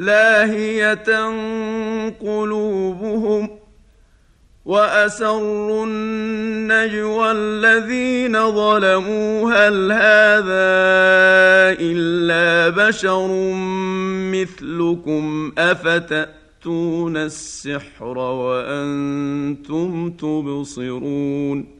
لاهية قلوبهم وأسروا النجوى الذين ظلموا هل هذا إلا بشر مثلكم أفتأتون السحر وأنتم تبصرون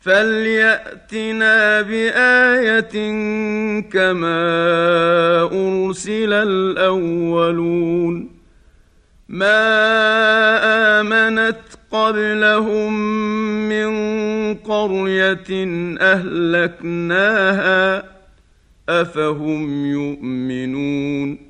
فلياتنا بايه كما ارسل الاولون ما امنت قبلهم من قريه اهلكناها افهم يؤمنون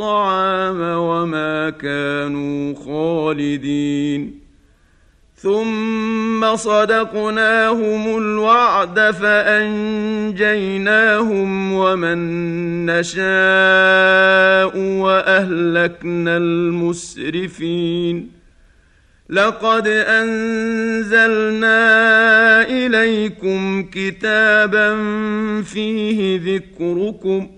وما كانوا خالدين. ثم صدقناهم الوعد فأنجيناهم ومن نشاء وأهلكنا المسرفين. لقد أنزلنا إليكم كتابا فيه ذكركم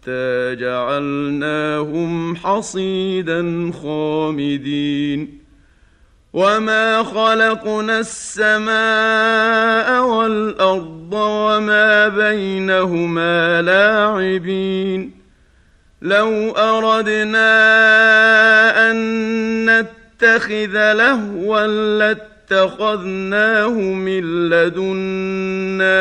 حتى جعلناهم حصيدا خامدين. وما خلقنا السماء والارض وما بينهما لاعبين. لو اردنا ان نتخذ لهوا لاتخذناه من لدنا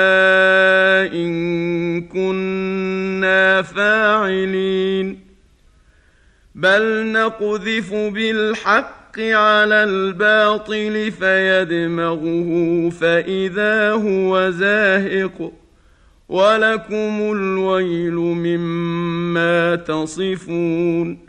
إن كنا فاعلين. بل نقذف بالحق على الباطل فيدمغه فإذا هو زاهق ولكم الويل مما تصفون.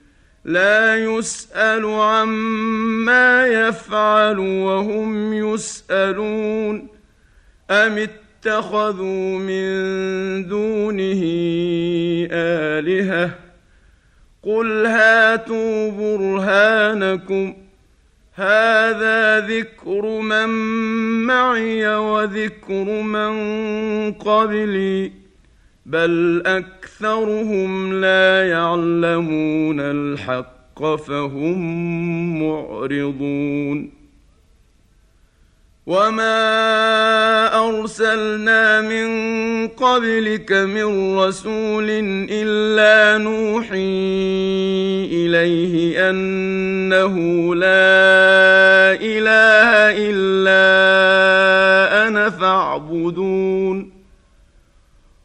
لا يسأل عما يفعل وهم يسألون. أم اتخذوا من دونه آلهةً؟ قل هاتوا برهانكم. هذا ذكر من معي وذكر من قبلي. بل اكثرهم لا يعلمون الحق فهم معرضون وما ارسلنا من قبلك من رسول الا نوحي اليه انه لا اله الا أنا فاعبدون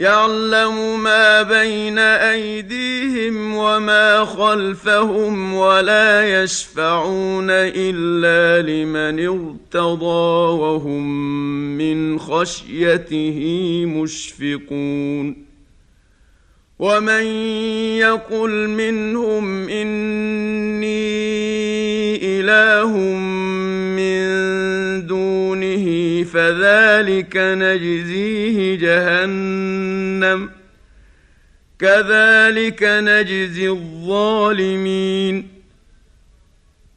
يعلم ما بين أيديهم وما خلفهم ولا يشفعون إلا لمن ارتضى وهم من خشيته مشفقون ومن يقل منهم إني إله من فذلك نجزيه جهنم. كذلك نجزي الظالمين.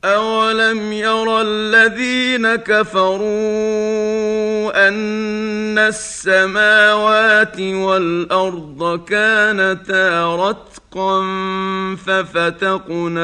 أولم ير الذين كفروا أن السماوات والأرض كانتا رتقا ففتقناهما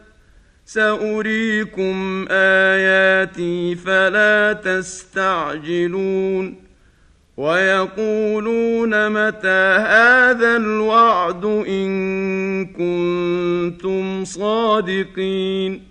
سأريكم آياتي فلا تستعجلون ويقولون متى هذا الوعد إن كنتم صادقين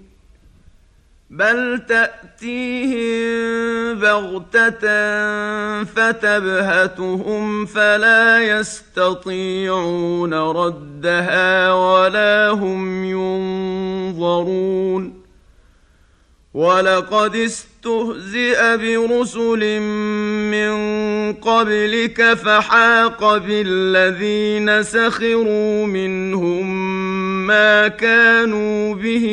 بل تاتيهم بغته فتبهتهم فلا يستطيعون ردها ولا هم ينظرون ولقد استهزئ برسل من قبلك فحاق بالذين سخروا منهم ما كانوا به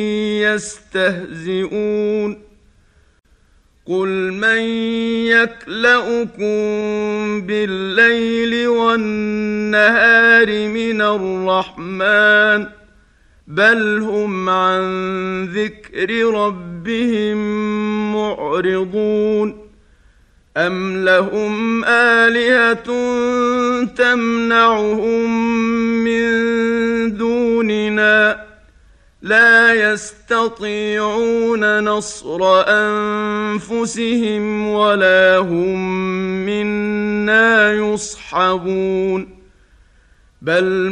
يستهزئون. قل من يكلأكم بالليل والنهار من الرحمن بل هم عن ذكر ربهم معرضون ام لهم الهه تمنعهم من دوننا لا يستطيعون نصر انفسهم ولا هم منا يصحبون بل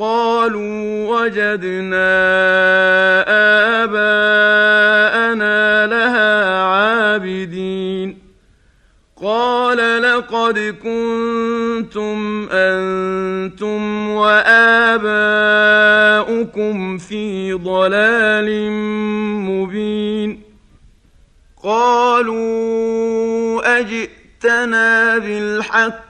قالوا وجدنا آباءنا لها عابدين. قال لقد كنتم أنتم وآباؤكم في ضلال مبين. قالوا أجئتنا بالحق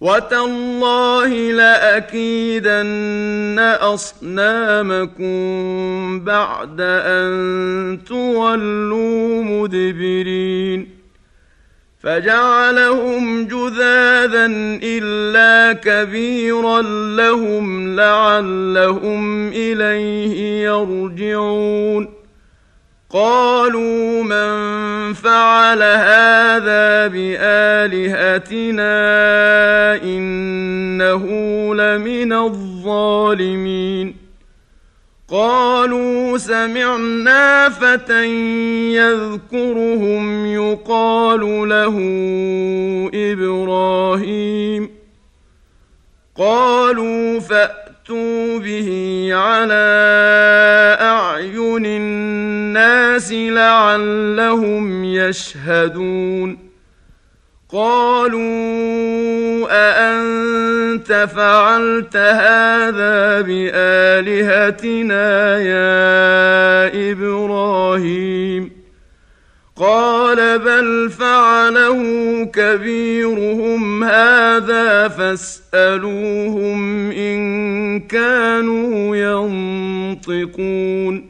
وتالله لاكيدن اصنامكم بعد ان تولوا مدبرين فجعلهم جذاذا الا كبيرا لهم لعلهم اليه يرجعون قالوا من فعل هذا بآلهتنا إنه لمن الظالمين. قالوا سمعنا فتى يذكرهم يقال له إبراهيم. قالوا فأتوا به على الناس لعلهم يشهدون. قالوا أأنت فعلت هذا بآلهتنا يا إبراهيم؟ قال بل فعله كبيرهم هذا فاسألوهم إن كانوا ينطقون.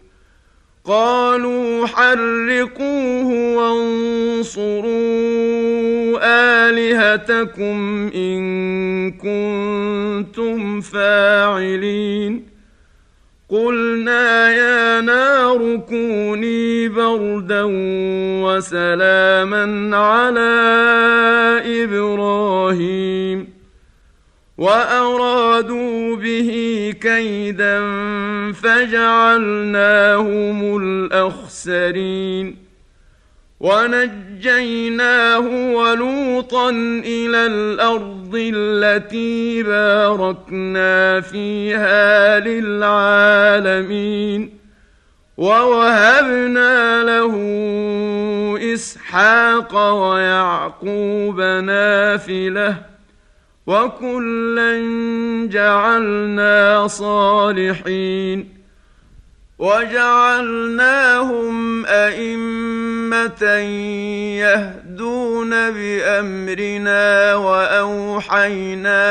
قالوا حرقوه وانصروا آلهتكم إن كنتم فاعلين. قلنا يا نار كوني بردا وسلاما على إبراهيم. وأرادوا به كيدا فجعلناهم الأخسرين ونجيناه ولوطا إلى الأرض التي باركنا فيها للعالمين ووهبنا له إسحاق ويعقوب نافلة وكلا جعلنا صالحين وجعلناهم ائمه يهدون بامرنا واوحينا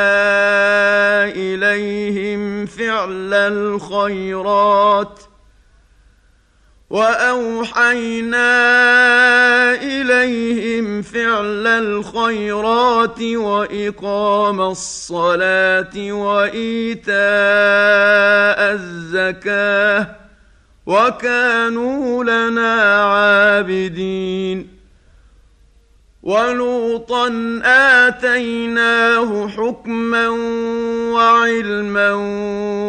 اليهم فعل الخيرات وأوحينا إليهم فعل الخيرات وإقام الصلاة وإيتاء الزكاة وكانوا لنا عابدين ولوطا آتيناه حكما وعلما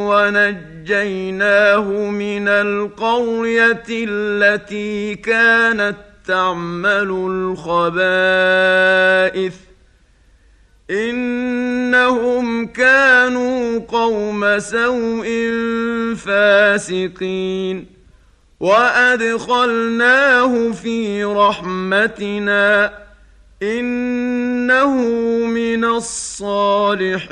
ونجا ونجيناه من القرية التي كانت تعمل الخبائث. إنهم كانوا قوم سوء فاسقين. وأدخلناه في رحمتنا. إنه من الصالحين.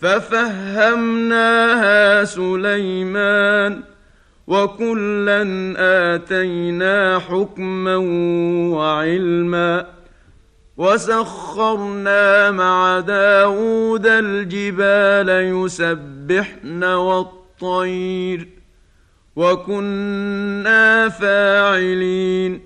ففهمناها سليمان وكلا آتينا حكما وعلما وسخرنا مع داود الجبال يسبحن والطير وكنا فاعلين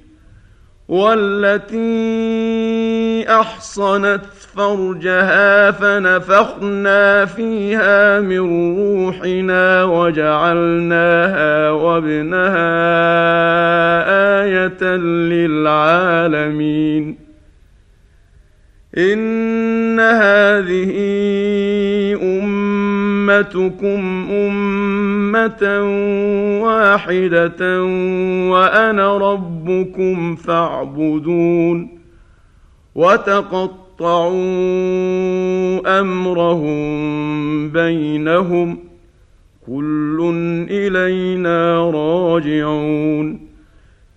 والتي أحصنت فرجها فنفخنا فيها من روحنا وجعلناها وابنها آية للعالمين. إن هذه أمتكم أمة واحدة وأنا ربكم فاعبدون وتقطعوا قطعوا أمرهم بينهم كل إلينا راجعون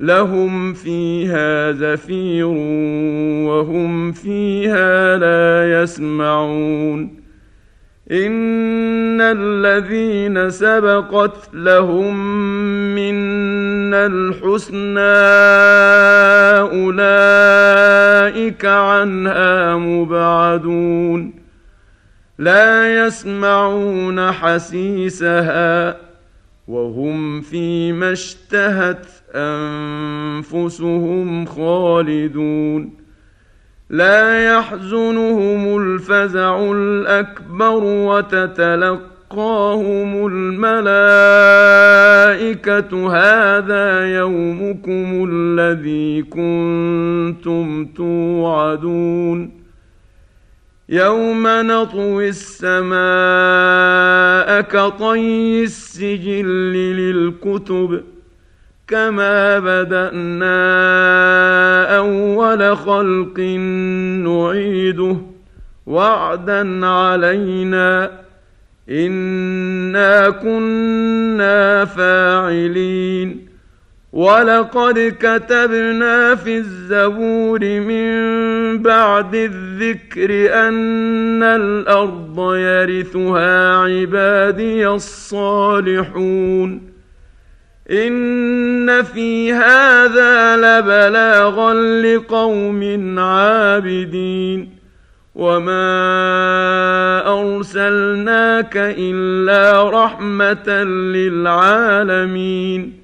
لهم فيها زفير وهم فيها لا يسمعون. إن الذين سبقت لهم منا الحسنى أولئك عنها مبعدون. لا يسمعون حسيسها وهم فيما اشتهت أنفسهم خالدون لا يحزنهم الفزع الأكبر وتتلقاهم الملائكة هذا يومكم الذي كنتم توعدون يوم نطوي السماء كطي السجل للكتب كما بدانا اول خلق نعيده وعدا علينا انا كنا فاعلين ولقد كتبنا في الزبور من بعد الذكر ان الأرض يرثها عبادي الصالحون ان في هذا لبلاغا لقوم عابدين وما ارسلناك الا رحمه للعالمين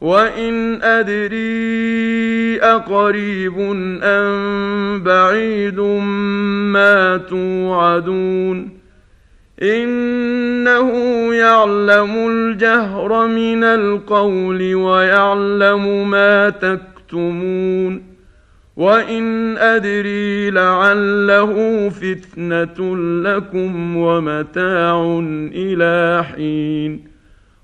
وان ادري اقريب ام بعيد ما توعدون انه يعلم الجهر من القول ويعلم ما تكتمون وان ادري لعله فتنه لكم ومتاع إلى حين